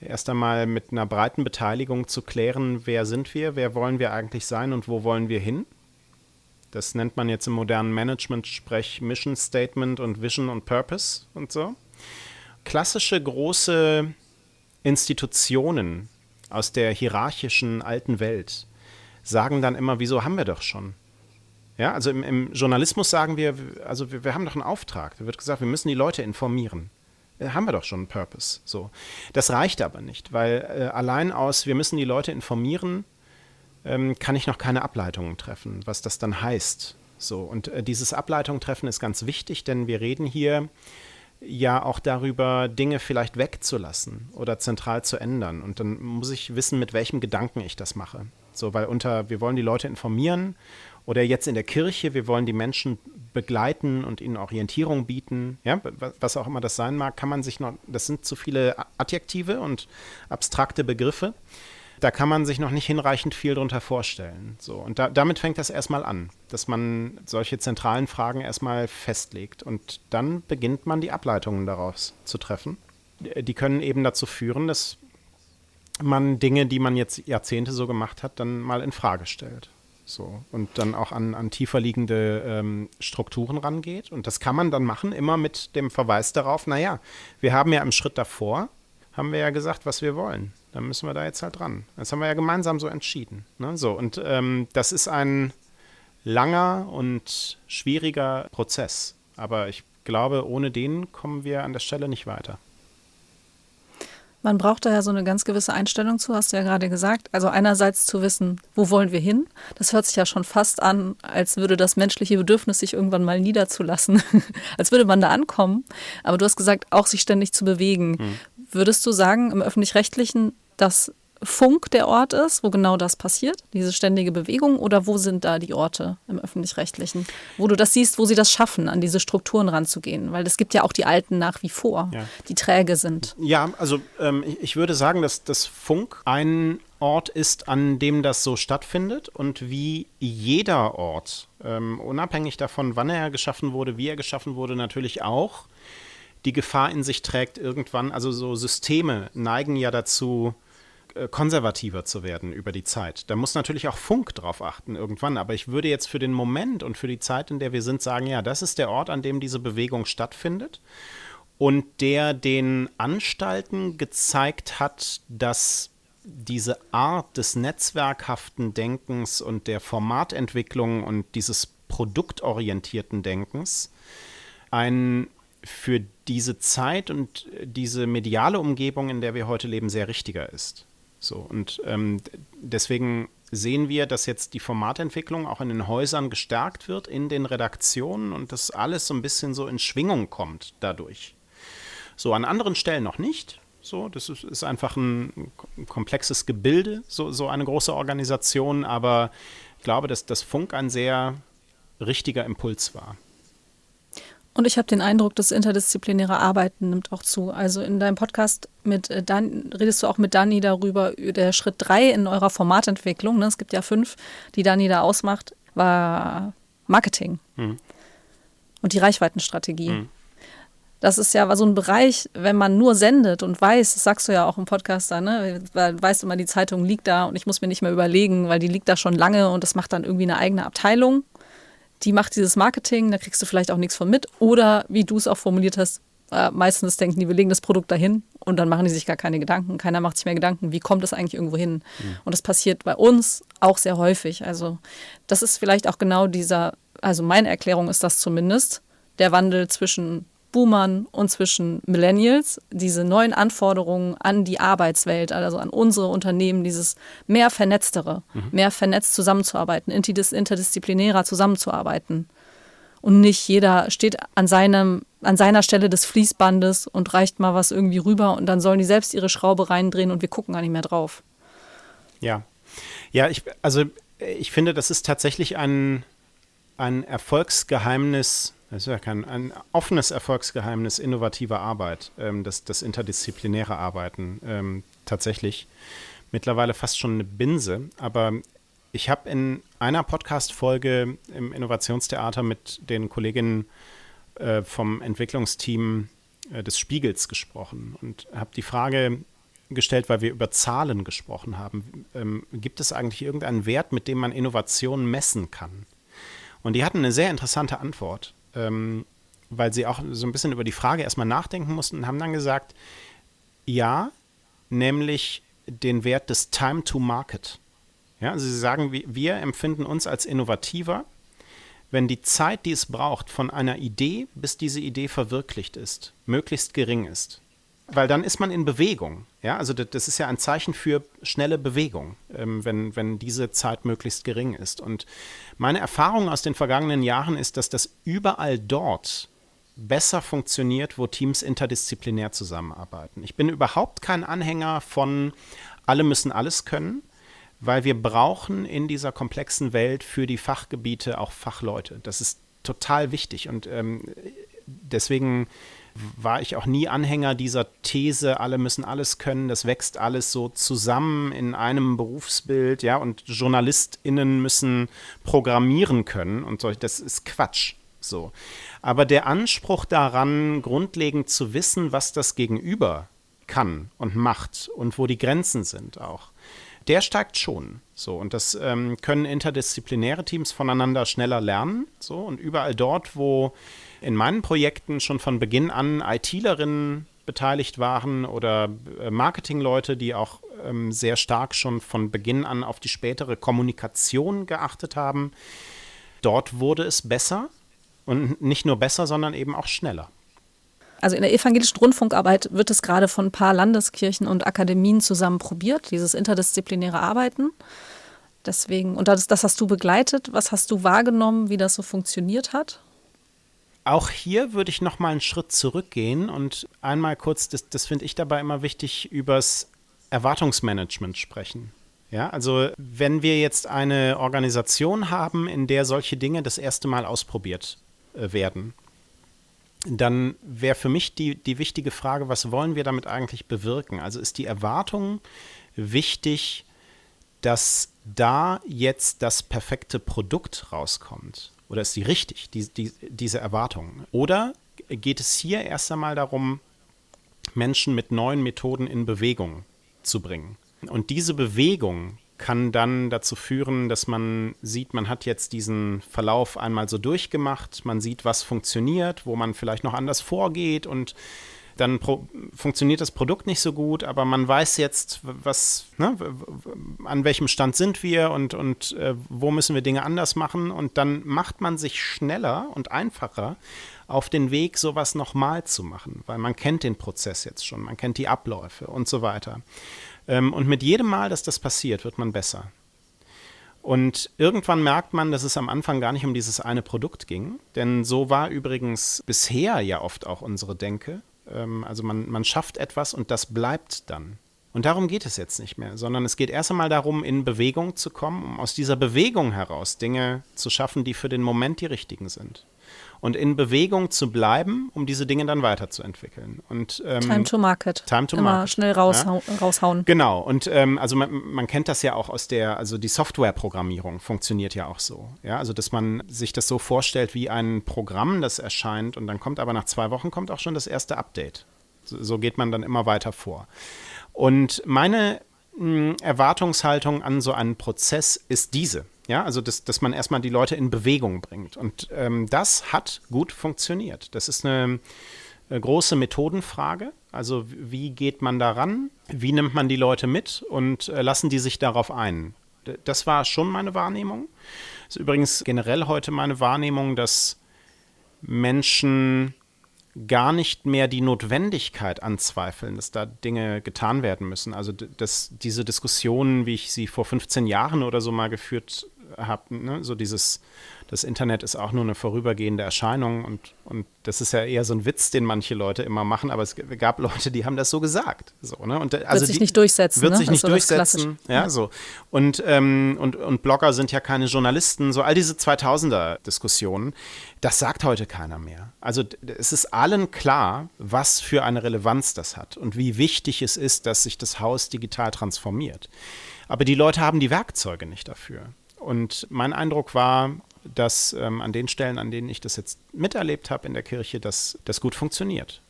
erst einmal mit einer breiten Beteiligung zu klären, wer sind wir, wer wollen wir eigentlich sein und wo wollen wir hin. Das nennt man jetzt im modernen Management-Sprech Mission Statement und Vision und Purpose und so. Klassische große Institutionen aus der hierarchischen alten Welt sagen dann immer, wieso haben wir doch schon? Ja, also im, im Journalismus sagen wir, also wir, wir, haben doch einen Auftrag. Da wird gesagt, wir müssen die Leute informieren. Äh, haben wir doch schon einen Purpose. So. Das reicht aber nicht, weil äh, allein aus, wir müssen die Leute informieren, ähm, kann ich noch keine Ableitungen treffen, was das dann heißt. So, und äh, dieses Ableitung treffen ist ganz wichtig, denn wir reden hier ja auch darüber, Dinge vielleicht wegzulassen oder zentral zu ändern. Und dann muss ich wissen, mit welchem Gedanken ich das mache. So, weil unter, wir wollen die Leute informieren oder jetzt in der Kirche, wir wollen die Menschen begleiten und ihnen Orientierung bieten, ja, was auch immer das sein mag, kann man sich noch, das sind zu viele Adjektive und abstrakte Begriffe, da kann man sich noch nicht hinreichend viel darunter vorstellen. So, und da, damit fängt das erstmal an, dass man solche zentralen Fragen erstmal festlegt und dann beginnt man die Ableitungen daraus zu treffen. Die können eben dazu führen, dass man Dinge, die man jetzt Jahrzehnte so gemacht hat, dann mal in Frage stellt. So, und dann auch an, an tiefer liegende ähm, Strukturen rangeht. Und das kann man dann machen, immer mit dem Verweis darauf, naja, wir haben ja im Schritt davor, haben wir ja gesagt, was wir wollen. Dann müssen wir da jetzt halt dran. Das haben wir ja gemeinsam so entschieden. Ne? So, und ähm, das ist ein langer und schwieriger Prozess. Aber ich glaube, ohne den kommen wir an der Stelle nicht weiter. Man braucht da ja so eine ganz gewisse Einstellung zu, hast du ja gerade gesagt. Also einerseits zu wissen, wo wollen wir hin? Das hört sich ja schon fast an, als würde das menschliche Bedürfnis sich irgendwann mal niederzulassen, <laughs> als würde man da ankommen. Aber du hast gesagt, auch sich ständig zu bewegen. Hm. Würdest du sagen, im öffentlich-rechtlichen, dass Funk der Ort ist, wo genau das passiert, diese ständige Bewegung, oder wo sind da die Orte im öffentlich-rechtlichen, wo du das siehst, wo sie das schaffen, an diese Strukturen ranzugehen? Weil es gibt ja auch die Alten nach wie vor, ja. die träge sind. Ja, also ähm, ich würde sagen, dass das Funk ein Ort ist, an dem das so stattfindet und wie jeder Ort, ähm, unabhängig davon, wann er geschaffen wurde, wie er geschaffen wurde, natürlich auch die Gefahr in sich trägt, irgendwann, also so Systeme neigen ja dazu, konservativer zu werden über die Zeit. Da muss natürlich auch Funk drauf achten irgendwann, aber ich würde jetzt für den Moment und für die Zeit, in der wir sind, sagen, ja, das ist der Ort, an dem diese Bewegung stattfindet und der den Anstalten gezeigt hat, dass diese Art des netzwerkhaften Denkens und der Formatentwicklung und dieses produktorientierten Denkens ein für diese Zeit und diese mediale Umgebung, in der wir heute leben, sehr richtiger ist. So, und ähm, deswegen sehen wir, dass jetzt die Formatentwicklung auch in den Häusern gestärkt wird, in den Redaktionen und dass alles so ein bisschen so in Schwingung kommt dadurch. So, an anderen Stellen noch nicht. So, das ist, ist einfach ein komplexes Gebilde, so, so eine große Organisation, aber ich glaube, dass das Funk ein sehr richtiger Impuls war. Und ich habe den Eindruck, das interdisziplinäre Arbeiten nimmt auch zu. Also in deinem Podcast mit äh, Dan redest du auch mit Dani darüber, der Schritt drei in eurer Formatentwicklung, ne, es gibt ja fünf, die Dani da ausmacht, war Marketing mhm. und die Reichweitenstrategie. Mhm. Das ist ja so ein Bereich, wenn man nur sendet und weiß, das sagst du ja auch im Podcast da, ne? Weißt immer, die Zeitung liegt da und ich muss mir nicht mehr überlegen, weil die liegt da schon lange und das macht dann irgendwie eine eigene Abteilung die macht dieses Marketing, da kriegst du vielleicht auch nichts von mit. Oder wie du es auch formuliert hast, äh, meistens denken die, wir legen das Produkt dahin und dann machen die sich gar keine Gedanken. Keiner macht sich mehr Gedanken, wie kommt das eigentlich irgendwo hin? Mhm. Und das passiert bei uns auch sehr häufig. Also das ist vielleicht auch genau dieser, also meine Erklärung ist das zumindest, der Wandel zwischen Boomern und zwischen Millennials, diese neuen Anforderungen an die Arbeitswelt, also an unsere Unternehmen, dieses mehr vernetztere, mhm. mehr vernetzt zusammenzuarbeiten, interdisziplinärer zusammenzuarbeiten. Und nicht jeder steht an, seinem, an seiner Stelle des Fließbandes und reicht mal was irgendwie rüber und dann sollen die selbst ihre Schraube reindrehen und wir gucken gar nicht mehr drauf. Ja. Ja, ich, also ich finde, das ist tatsächlich ein, ein Erfolgsgeheimnis das ist ja kein ein offenes Erfolgsgeheimnis innovativer Arbeit, ähm, das, das interdisziplinäre Arbeiten ähm, tatsächlich. Mittlerweile fast schon eine Binse, aber ich habe in einer Podcast-Folge im Innovationstheater mit den Kolleginnen äh, vom Entwicklungsteam äh, des Spiegels gesprochen und habe die Frage gestellt, weil wir über Zahlen gesprochen haben. Ähm, gibt es eigentlich irgendeinen Wert, mit dem man Innovation messen kann? Und die hatten eine sehr interessante Antwort ähm, weil sie auch so ein bisschen über die Frage erstmal nachdenken mussten und haben dann gesagt, ja, nämlich den Wert des Time to Market. Ja, also sie sagen, wir empfinden uns als innovativer, wenn die Zeit, die es braucht, von einer Idee bis diese Idee verwirklicht ist, möglichst gering ist weil dann ist man in Bewegung. Ja, also das, ist ja ein Zeichen für schnelle Bewegung, ähm, wenn, wenn diese Zeit möglichst gering ist. Und meine Erfahrung aus den vergangenen Jahren ist, dass das überall dort besser funktioniert, wo Teams interdisziplinär zusammenarbeiten. Ich bin überhaupt kein Anhänger von alle müssen alles können, weil wir brauchen in dieser komplexen Welt für die Fachgebiete auch Fachleute. Das ist total wichtig und ähm, deswegen war ich auch nie Anhänger dieser These, alle müssen alles können, das wächst alles so zusammen in einem Berufsbild, ja, und JournalistInnen müssen programmieren können und so, das ist Quatsch. So. Aber der Anspruch daran, grundlegend zu wissen, was das Gegenüber kann und macht und wo die Grenzen sind auch, der steigt schon. So, und das ähm, können interdisziplinäre Teams voneinander schneller lernen. So, und überall dort, wo in meinen Projekten schon von Beginn an ITlerinnen beteiligt waren oder äh, Marketingleute, die auch ähm, sehr stark schon von Beginn an auf die spätere Kommunikation geachtet haben. Dort wurde es besser und nicht nur besser, sondern eben auch schneller. Also in der evangelischen Rundfunkarbeit wird es gerade von ein paar Landeskirchen und Akademien zusammen probiert, dieses interdisziplinäre Arbeiten. Deswegen, und das, das hast du begleitet. Was hast du wahrgenommen, wie das so funktioniert hat? Auch hier würde ich noch mal einen Schritt zurückgehen und einmal kurz, das, das finde ich dabei immer wichtig, übers Erwartungsmanagement sprechen. Ja, also wenn wir jetzt eine Organisation haben, in der solche Dinge das erste Mal ausprobiert äh, werden, dann wäre für mich die, die wichtige Frage, was wollen wir damit eigentlich bewirken? Also ist die Erwartung wichtig, dass da jetzt das perfekte Produkt rauskommt? Oder ist sie richtig, die, die, diese Erwartung? Oder geht es hier erst einmal darum, Menschen mit neuen Methoden in Bewegung zu bringen? Und diese Bewegung kann dann dazu führen, dass man sieht, man hat jetzt diesen Verlauf einmal so durchgemacht, man sieht, was funktioniert, wo man vielleicht noch anders vorgeht und dann funktioniert das Produkt nicht so gut, aber man weiß jetzt, was, ne, an welchem Stand sind wir und, und äh, wo müssen wir Dinge anders machen. Und dann macht man sich schneller und einfacher auf den Weg, sowas nochmal zu machen, weil man kennt den Prozess jetzt schon, man kennt die Abläufe und so weiter. Ähm, und mit jedem Mal, dass das passiert, wird man besser. Und irgendwann merkt man, dass es am Anfang gar nicht um dieses eine Produkt ging. Denn so war übrigens bisher ja oft auch unsere Denke. Ähm, also man, man schafft etwas und das bleibt dann. Und darum geht es jetzt nicht mehr, sondern es geht erst einmal darum, in Bewegung zu kommen, um aus dieser Bewegung heraus Dinge zu schaffen, die für den Moment die richtigen sind. Und in Bewegung zu bleiben, um diese Dinge dann weiterzuentwickeln. Und, ähm, time to market. Time to Immer market. schnell raushau ja? raushauen. Genau. Und ähm, also man, man, kennt das ja auch aus der, also die Softwareprogrammierung funktioniert ja auch so. Ja, also dass man sich das so vorstellt wie ein Programm, das erscheint und dann kommt aber nach zwei Wochen kommt auch schon das erste Update. So, so geht man dann immer weiter vor. Und meine mh, Erwartungshaltung an so einen Prozess ist diese. Ja, also dass, dass man erstmal die Leute in Bewegung bringt. Und ähm, das hat gut funktioniert. Das ist eine, eine große Methodenfrage. Also wie geht man daran? Wie nimmt man die Leute mit und äh, lassen die sich darauf ein? Das war schon meine Wahrnehmung. Das ist übrigens generell heute meine Wahrnehmung, dass Menschen gar nicht mehr die Notwendigkeit anzweifeln, dass da Dinge getan werden müssen. Also dass diese Diskussionen, wie ich sie vor 15 Jahren oder so mal geführt habe, ne? so dieses das Internet ist auch nur eine vorübergehende Erscheinung und, und das ist ja eher so ein Witz, den manche Leute immer machen, aber es gab Leute, die haben das so gesagt. So, ne? und, also wird sich die, nicht durchsetzen. Wird ne? sich nicht durchsetzen. Ja, so. Und, ähm, und, und Blogger sind ja keine Journalisten, so all diese 2000er-Diskussionen, das sagt heute keiner mehr. Also es ist allen klar, was für eine Relevanz das hat und wie wichtig es ist, dass sich das Haus digital transformiert. Aber die Leute haben die Werkzeuge nicht dafür. Und mein Eindruck war, dass ähm, an den Stellen, an denen ich das jetzt miterlebt habe in der Kirche, dass das gut funktioniert.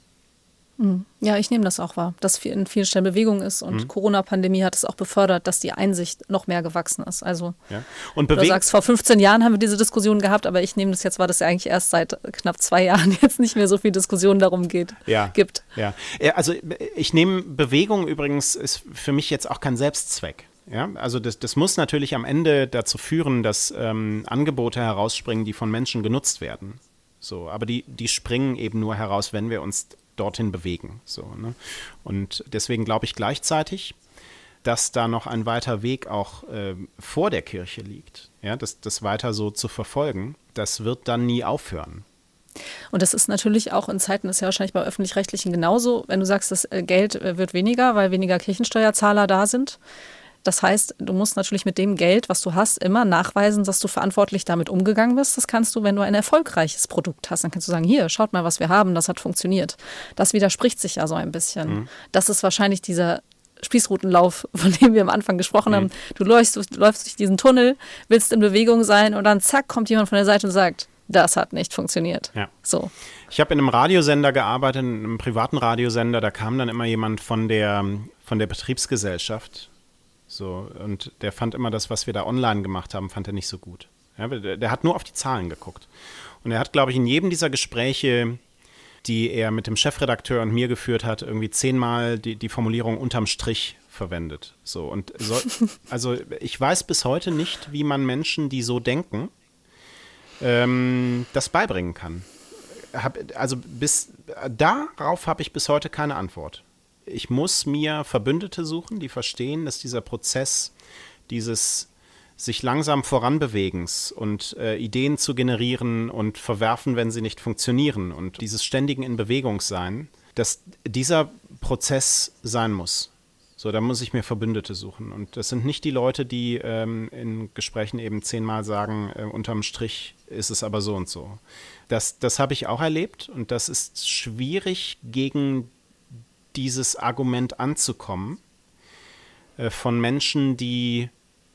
Hm. Ja, ich nehme das auch wahr, dass in vielen Stellen Bewegung ist und mhm. Corona-Pandemie hat es auch befördert, dass die Einsicht noch mehr gewachsen ist. Also ja. und du sagst, vor 15 Jahren haben wir diese Diskussion gehabt, aber ich nehme das jetzt, war das ja eigentlich erst seit knapp zwei Jahren <laughs> jetzt nicht mehr so viel Diskussion darum geht, ja. gibt. Ja, also ich nehme Bewegung übrigens ist für mich jetzt auch kein Selbstzweck. Ja, also das, das muss natürlich am Ende dazu führen, dass ähm, Angebote herausspringen, die von Menschen genutzt werden. So, aber die, die springen eben nur heraus, wenn wir uns dorthin bewegen. So, ne? Und deswegen glaube ich gleichzeitig, dass da noch ein weiter Weg auch äh, vor der Kirche liegt. Ja, das, das weiter so zu verfolgen, das wird dann nie aufhören. Und das ist natürlich auch in Zeiten, das ist ja wahrscheinlich bei öffentlich-rechtlichen genauso, wenn du sagst, das äh, Geld äh, wird weniger, weil weniger Kirchensteuerzahler da sind das heißt, du musst natürlich mit dem Geld, was du hast, immer nachweisen, dass du verantwortlich damit umgegangen bist. Das kannst du, wenn du ein erfolgreiches Produkt hast. Dann kannst du sagen, hier, schaut mal, was wir haben, das hat funktioniert. Das widerspricht sich ja so ein bisschen. Mhm. Das ist wahrscheinlich dieser Spießrutenlauf, von dem wir am Anfang gesprochen mhm. haben. Du läufst, du läufst durch diesen Tunnel, willst in Bewegung sein und dann zack, kommt jemand von der Seite und sagt, das hat nicht funktioniert. Ja. So. Ich habe in einem Radiosender gearbeitet, in einem privaten Radiosender, da kam dann immer jemand von der, von der Betriebsgesellschaft so, und der fand immer das, was wir da online gemacht haben, fand er nicht so gut. Ja, der, der, hat nur auf die Zahlen geguckt. Und er hat, glaube ich, in jedem dieser Gespräche, die er mit dem Chefredakteur und mir geführt hat, irgendwie zehnmal die, die Formulierung unterm Strich verwendet. So, und so, <laughs> also ich weiß bis heute nicht, wie man Menschen, die so denken, ähm, das beibringen kann. Hab, also bis darauf habe ich bis heute keine Antwort ich muss mir Verbündete suchen, die verstehen, dass dieser Prozess dieses sich langsam voranbewegens und äh, Ideen zu generieren und verwerfen, wenn sie nicht funktionieren und dieses ständigen in Bewegung sein, dass dieser Prozess sein muss. So, da muss ich mir Verbündete suchen. Und das sind nicht die Leute, die ähm, in Gesprächen eben zehnmal sagen, äh, unterm Strich ist es aber so und so. Das, das habe ich auch erlebt und das ist schwierig gegen dieses Argument anzukommen äh, von Menschen, die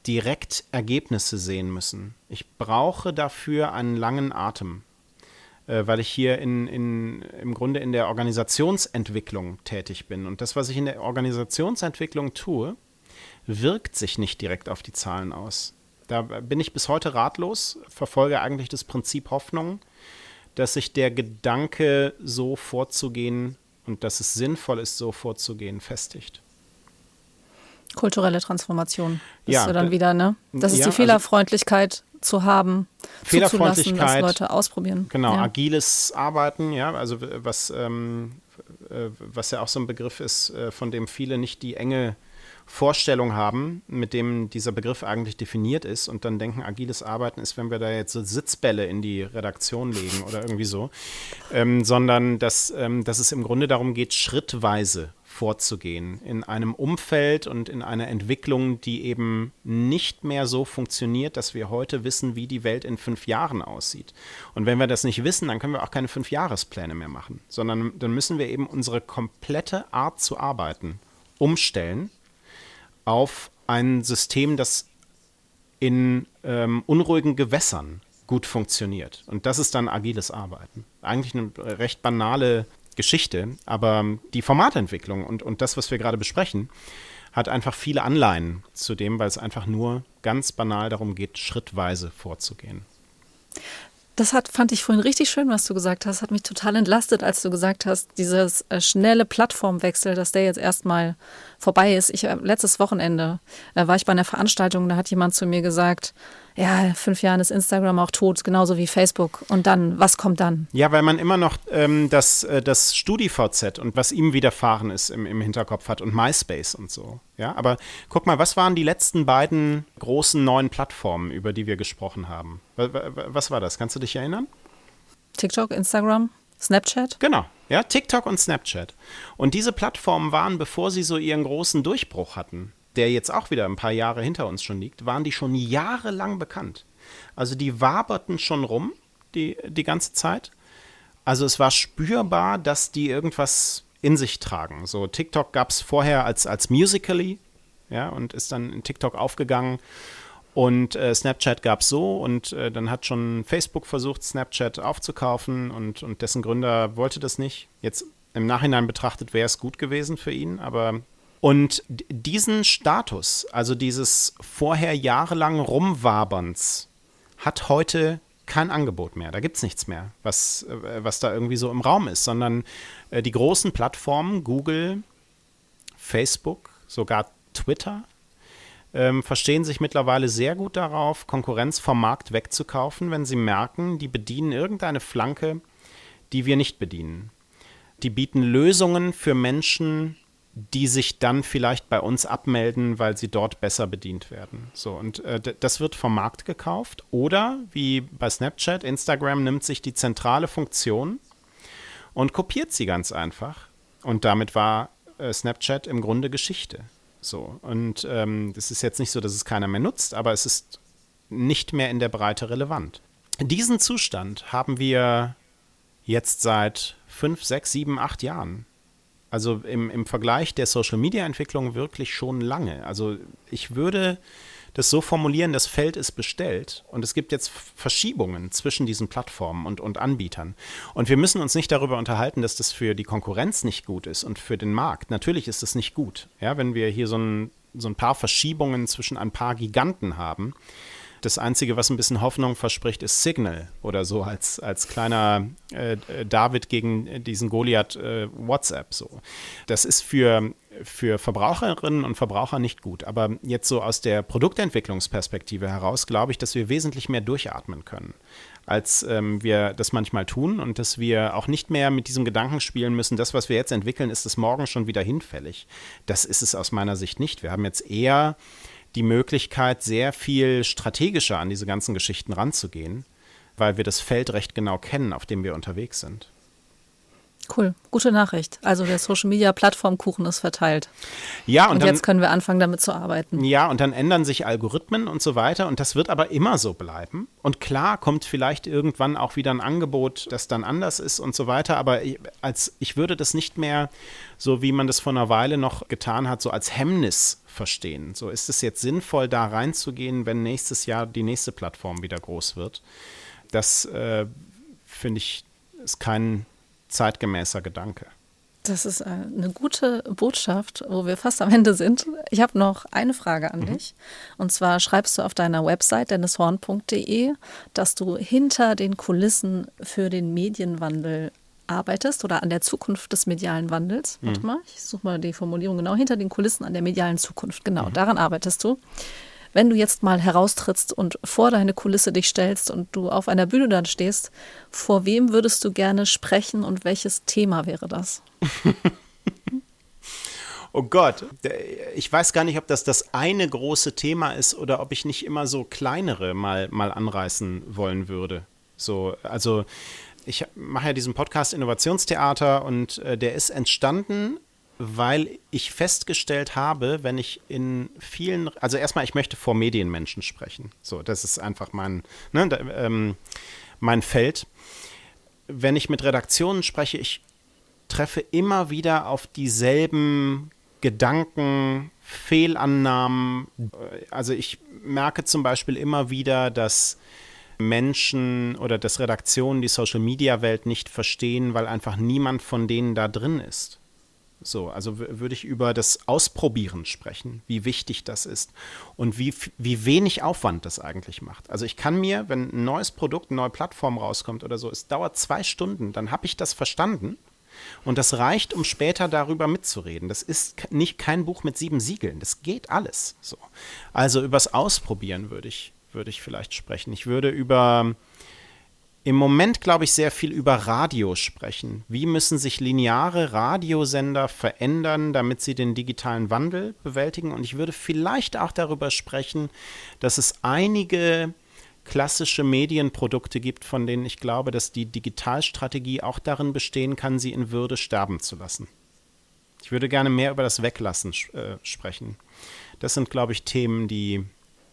direkt Ergebnisse sehen müssen. Ich brauche dafür einen langen Atem, äh, weil ich hier in, in, im Grunde in der Organisationsentwicklung tätig bin. Und das, was ich in der Organisationsentwicklung tue, wirkt sich nicht direkt auf die Zahlen aus. Da bin ich bis heute ratlos, verfolge eigentlich das Prinzip Hoffnung, dass sich der Gedanke, so vorzugehen, und dass es sinnvoll ist, so vorzugehen, festigt. Kulturelle Transformation. Das ja, ist dann wieder, ne? Das ist ja, die also Fehlerfreundlichkeit also, zu haben, Fehlerfreundlichkeit, dass Leute ausprobieren. Genau, ja. agiles Arbeiten, ja, also was, ähm, äh, was ja auch so ein Begriff ist, äh, von dem viele nicht die enge Vorstellung haben, mit dem dieser Begriff eigentlich definiert ist und dann denken, agiles Arbeiten ist, wenn wir da jetzt so Sitzbälle in die Redaktion legen oder irgendwie so, ähm, sondern dass, ähm, dass es im Grunde darum geht, schrittweise vorzugehen in einem Umfeld und in einer Entwicklung, die eben nicht mehr so funktioniert, dass wir heute wissen, wie die Welt in fünf Jahren aussieht. Und wenn wir das nicht wissen, dann können wir auch keine Fünfjahrespläne mehr machen, sondern dann müssen wir eben unsere komplette Art zu arbeiten umstellen auf ein System, das in ähm, unruhigen Gewässern gut funktioniert. Und das ist dann agiles Arbeiten. Eigentlich eine recht banale Geschichte, aber die Formatentwicklung und, und das, was wir gerade besprechen, hat einfach viele Anleihen zu dem, weil es einfach nur ganz banal darum geht, schrittweise vorzugehen. Das hat, fand ich vorhin richtig schön, was du gesagt hast. Hat mich total entlastet, als du gesagt hast, dieses äh, schnelle Plattformwechsel, dass der jetzt erstmal vorbei ist. Ich, äh, letztes Wochenende äh, war ich bei einer Veranstaltung, da hat jemand zu mir gesagt, ja, fünf Jahren ist Instagram auch tot, genauso wie Facebook. Und dann, was kommt dann? Ja, weil man immer noch ähm, das, äh, das StudiVZ und was ihm widerfahren ist im, im Hinterkopf hat und MySpace und so. Ja, aber guck mal, was waren die letzten beiden großen neuen Plattformen, über die wir gesprochen haben? Was war das? Kannst du dich erinnern? TikTok, Instagram, Snapchat? Genau, ja, TikTok und Snapchat. Und diese Plattformen waren, bevor sie so ihren großen Durchbruch hatten, der jetzt auch wieder ein paar Jahre hinter uns schon liegt, waren die schon jahrelang bekannt. Also die waberten schon rum die, die ganze Zeit. Also es war spürbar, dass die irgendwas in sich tragen. So TikTok gab es vorher als, als Musically, ja, und ist dann in TikTok aufgegangen. Und äh, Snapchat gab es so und äh, dann hat schon Facebook versucht, Snapchat aufzukaufen und, und dessen Gründer wollte das nicht. Jetzt im Nachhinein betrachtet wäre es gut gewesen für ihn, aber und diesen Status, also dieses vorher jahrelang Rumwaberns, hat heute kein Angebot mehr. Da gibt es nichts mehr, was, äh, was da irgendwie so im Raum ist, sondern äh, die großen Plattformen, Google, Facebook, sogar Twitter, ähm, verstehen sich mittlerweile sehr gut darauf, Konkurrenz vom Markt wegzukaufen, wenn sie merken, die bedienen irgendeine Flanke, die wir nicht bedienen. Die bieten Lösungen für Menschen, die sich dann vielleicht bei uns abmelden, weil sie dort besser bedient werden. So, und äh, das wird vom Markt gekauft. Oder wie bei Snapchat, Instagram nimmt sich die zentrale Funktion und kopiert sie ganz einfach. Und damit war äh, Snapchat im Grunde Geschichte. So, und ähm, das ist jetzt nicht so, dass es keiner mehr nutzt, aber es ist nicht mehr in der Breite relevant. Diesen Zustand haben wir jetzt seit fünf, sechs, sieben, acht Jahren. Also im, im Vergleich der Social-Media-Entwicklung wirklich schon lange. Also ich würde das so formulieren, das Feld ist bestellt und es gibt jetzt Verschiebungen zwischen diesen Plattformen und, und Anbietern. Und wir müssen uns nicht darüber unterhalten, dass das für die Konkurrenz nicht gut ist und für den Markt. Natürlich ist es nicht gut, ja, wenn wir hier so ein, so ein paar Verschiebungen zwischen ein paar Giganten haben das Einzige, was ein bisschen Hoffnung verspricht, ist Signal oder so als, als kleiner äh, David gegen diesen Goliath äh, WhatsApp. So. Das ist für, für Verbraucherinnen und Verbraucher nicht gut. Aber jetzt so aus der Produktentwicklungsperspektive heraus glaube ich, dass wir wesentlich mehr durchatmen können als ähm, wir das manchmal tun und dass wir auch nicht mehr mit diesem Gedanken spielen müssen, das, was wir jetzt entwickeln, ist es morgen schon wieder hinfällig. Das ist es aus meiner Sicht nicht. Wir haben jetzt eher die Möglichkeit, sehr viel strategischer an diese ganzen Geschichten ranzugehen, weil wir das Feld recht genau kennen, auf dem wir unterwegs sind. Cool, gute Nachricht. Also der Social Media Plattformkuchen ist verteilt. Ja, und, und dann, jetzt können wir anfangen, damit zu arbeiten. Ja, und dann ändern sich Algorithmen und so weiter. Und das wird aber immer so bleiben. Und klar kommt vielleicht irgendwann auch wieder ein Angebot, das dann anders ist und so weiter. Aber ich, als, ich würde das nicht mehr so, wie man das vor einer Weile noch getan hat, so als Hemmnis verstehen. So ist es jetzt sinnvoll, da reinzugehen, wenn nächstes Jahr die nächste Plattform wieder groß wird. Das äh, finde ich ist kein zeitgemäßer Gedanke. Das ist eine gute Botschaft, wo wir fast am Ende sind. Ich habe noch eine Frage an mhm. dich. Und zwar schreibst du auf deiner Website dennishorn.de, dass du hinter den Kulissen für den Medienwandel arbeitest oder an der Zukunft des medialen Wandels. Mhm. Warte mal, ich suche mal die Formulierung genau. Hinter den Kulissen an der medialen Zukunft. Genau, mhm. daran arbeitest du. Wenn du jetzt mal heraustrittst und vor deine Kulisse dich stellst und du auf einer Bühne dann stehst, vor wem würdest du gerne sprechen und welches Thema wäre das? <laughs> Oh Gott, ich weiß gar nicht, ob das das eine große Thema ist oder ob ich nicht immer so kleinere mal, mal anreißen wollen würde. So, also ich mache ja diesen Podcast Innovationstheater und äh, der ist entstanden weil ich festgestellt habe, wenn ich in vielen, also erstmal, ich möchte vor Medienmenschen sprechen. So, das ist einfach mein, ne, da, ähm, mein Feld. Wenn ich mit Redaktionen spreche, ich treffe immer wieder auf dieselben Gedanken, Fehlannahmen. Also ich merke zum Beispiel immer wieder, dass Menschen oder dass Redaktionen die Social-Media-Welt nicht verstehen, weil einfach niemand von denen da drin ist. So, also würde ich über das Ausprobieren sprechen, wie wichtig das ist und wie, wie wenig Aufwand das eigentlich macht. Also ich kann mir, wenn ein neues Produkt, eine neue Plattform rauskommt oder so, es dauert zwei Stunden, dann habe ich das verstanden und das reicht, um später darüber mitzureden. Das ist nicht kein Buch mit sieben Siegeln, das geht alles so. Also übers Ausprobieren würde ich, würde ich vielleicht sprechen. Ich würde über im Moment, glaube ich, sehr viel über Radio sprechen. Wie müssen sich lineare Radiosender verändern, damit sie den digitalen Wandel bewältigen? Und ich würde vielleicht auch darüber sprechen, dass es einige klassische Medienprodukte gibt, von denen ich glaube, dass die Digitalstrategie auch darin bestehen kann, sie in Würde sterben zu lassen. Ich würde gerne mehr über das Weglassen äh, sprechen. Das sind, glaube ich, Themen, die,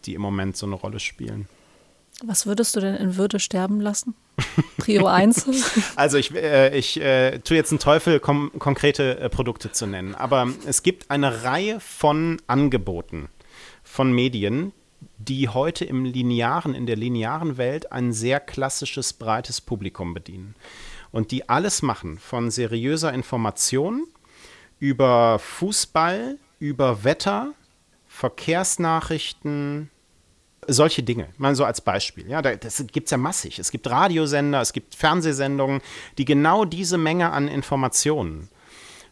die im Moment so eine Rolle spielen. Was würdest du denn in Würde sterben lassen? Prio 1? <laughs> also ich, äh, ich äh, tue jetzt einen Teufel, kom konkrete äh, Produkte zu nennen. Aber es gibt eine Reihe von Angeboten von Medien, die heute im linearen, in der linearen Welt ein sehr klassisches, breites Publikum bedienen. Und die alles machen, von seriöser Information über Fußball, über Wetter, Verkehrsnachrichten, solche Dinge, mal so als Beispiel. Ja, das gibt es ja massig. Es gibt Radiosender, es gibt Fernsehsendungen, die genau diese Menge an Informationen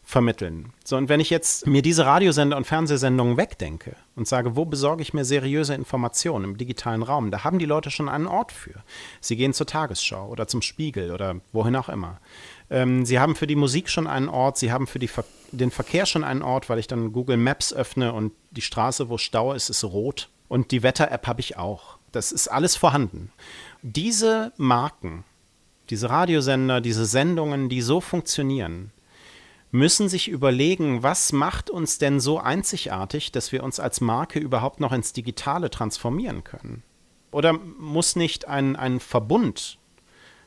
vermitteln. So, und wenn ich jetzt mir diese Radiosender und Fernsehsendungen wegdenke und sage, wo besorge ich mir seriöse Informationen im digitalen Raum, da haben die Leute schon einen Ort für. Sie gehen zur Tagesschau oder zum Spiegel oder wohin auch immer. Ähm, sie haben für die Musik schon einen Ort, sie haben für Ver den Verkehr schon einen Ort, weil ich dann Google Maps öffne und die Straße, wo Stau ist, ist rot. Und die Wetter-App habe ich auch. Das ist alles vorhanden. Diese Marken, diese Radiosender, diese Sendungen, die so funktionieren, müssen sich überlegen, was macht uns denn so einzigartig, dass wir uns als Marke überhaupt noch ins Digitale transformieren können? Oder muss nicht ein, ein Verbund,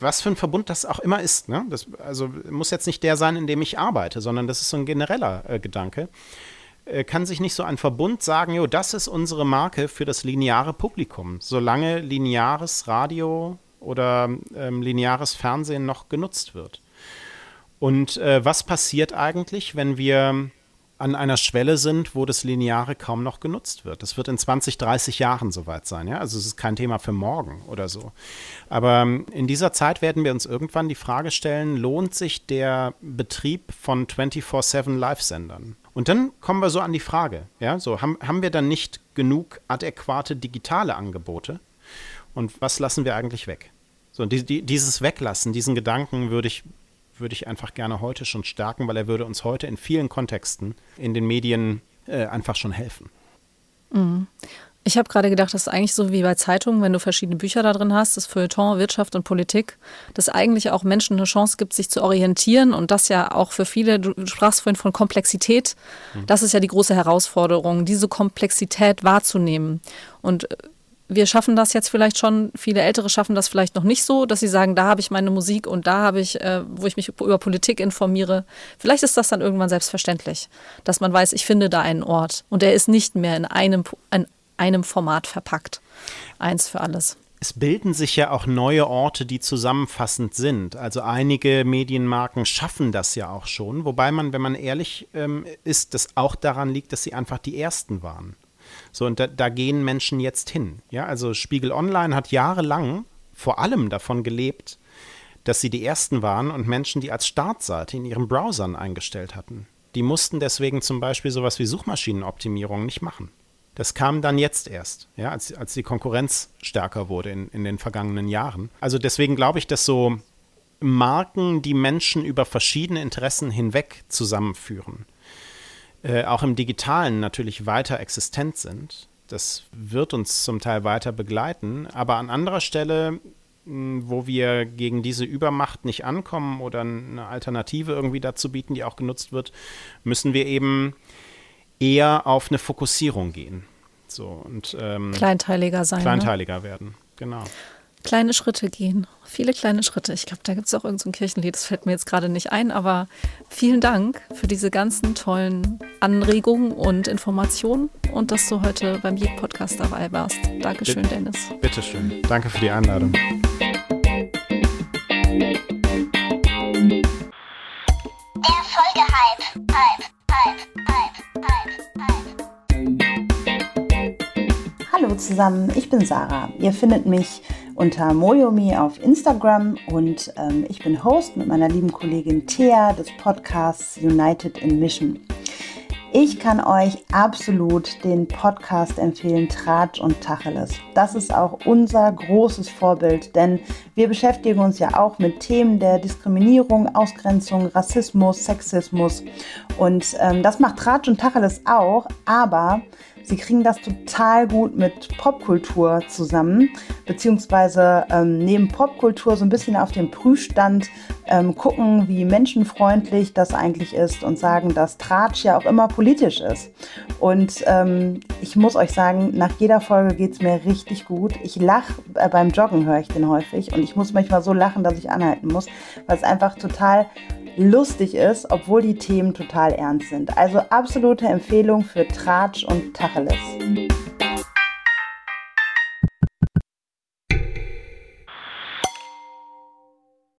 was für ein Verbund das auch immer ist, ne? das, also muss jetzt nicht der sein, in dem ich arbeite, sondern das ist so ein genereller äh, Gedanke, kann sich nicht so ein Verbund sagen, jo, das ist unsere Marke für das lineare Publikum, solange lineares Radio oder ähm, lineares Fernsehen noch genutzt wird. Und äh, was passiert eigentlich, wenn wir an einer Schwelle sind, wo das Lineare kaum noch genutzt wird. Das wird in 20, 30 Jahren soweit sein. Ja? Also es ist kein Thema für morgen oder so. Aber ähm, in dieser Zeit werden wir uns irgendwann die Frage stellen, lohnt sich der Betrieb von 24-7 Live-Sendern? Und dann kommen wir so an die Frage, ja, so haben, haben wir dann nicht genug adäquate digitale Angebote? Und was lassen wir eigentlich weg? So, die, die, dieses Weglassen, diesen Gedanken würde ich würde ich einfach gerne heute schon stärken, weil er würde uns heute in vielen Kontexten in den Medien äh, einfach schon helfen. Mhm. Ich habe gerade gedacht, das ist eigentlich so wie bei Zeitungen, wenn du verschiedene Bücher da drin hast, das Feuilleton, Wirtschaft und Politik, dass eigentlich auch Menschen eine Chance gibt, sich zu orientieren und das ja auch für viele, du sprachst vorhin von Komplexität, mhm. das ist ja die große Herausforderung, diese Komplexität wahrzunehmen. Und äh, wir schaffen das jetzt vielleicht schon, viele Ältere schaffen das vielleicht noch nicht so, dass sie sagen, da habe ich meine Musik und da habe ich, äh, wo ich mich über Politik informiere. Vielleicht ist das dann irgendwann selbstverständlich, dass man weiß, ich finde da einen Ort und der ist nicht mehr in einem, in einem Format verpackt. Eins für alles. Es bilden sich ja auch neue Orte, die zusammenfassend sind. Also einige Medienmarken schaffen das ja auch schon, wobei man, wenn man ehrlich ähm, ist, das auch daran liegt, dass sie einfach die Ersten waren. So, und da, da gehen Menschen jetzt hin. Ja, also Spiegel Online hat jahrelang vor allem davon gelebt, dass sie die Ersten waren und Menschen, die als Startseite in ihren Browsern eingestellt hatten. Die mussten deswegen zum Beispiel sowas wie Suchmaschinenoptimierung nicht machen. Das kam dann jetzt erst, ja, als, als die Konkurrenz stärker wurde in, in den vergangenen Jahren. Also deswegen glaube ich, dass so Marken, die Menschen über verschiedene Interessen hinweg zusammenführen, äh, auch im digitalen natürlich weiter existent sind. Das wird uns zum Teil weiter begleiten, aber an anderer Stelle wo wir gegen diese Übermacht nicht ankommen oder eine Alternative irgendwie dazu bieten, die auch genutzt wird, müssen wir eben eher auf eine Fokussierung gehen. So und ähm, kleinteiliger sein. Ne? Kleinteiliger ne? werden, genau. Kleine Schritte gehen. Viele kleine Schritte. Ich glaube, da gibt es auch irgendein so Kirchenlied, das fällt mir jetzt gerade nicht ein, aber vielen Dank für diese ganzen tollen Anregungen und Informationen und dass du heute beim JIT-Podcast dabei warst. Dankeschön, Bitte, Dennis. Bitteschön. Danke für die Einladung. Zusammen, ich bin Sarah. Ihr findet mich unter Moyomi auf Instagram und ähm, ich bin Host mit meiner lieben Kollegin Thea des Podcasts United in Mission. Ich kann euch absolut den Podcast empfehlen, Tratsch und Tacheles. Das ist auch unser großes Vorbild, denn wir beschäftigen uns ja auch mit Themen der Diskriminierung, Ausgrenzung, Rassismus, Sexismus. Und ähm, das macht Tratsch und Tacheles auch, aber Sie kriegen das total gut mit Popkultur zusammen, beziehungsweise ähm, neben Popkultur so ein bisschen auf den Prüfstand ähm, gucken, wie menschenfreundlich das eigentlich ist und sagen, dass Tratsch ja auch immer politisch ist. Und ähm, ich muss euch sagen, nach jeder Folge geht es mir richtig gut. Ich lache, äh, beim Joggen höre ich den häufig und ich muss manchmal so lachen, dass ich anhalten muss, weil es einfach total lustig ist, obwohl die Themen total ernst sind. Also absolute Empfehlung für Tratsch und Tacheles.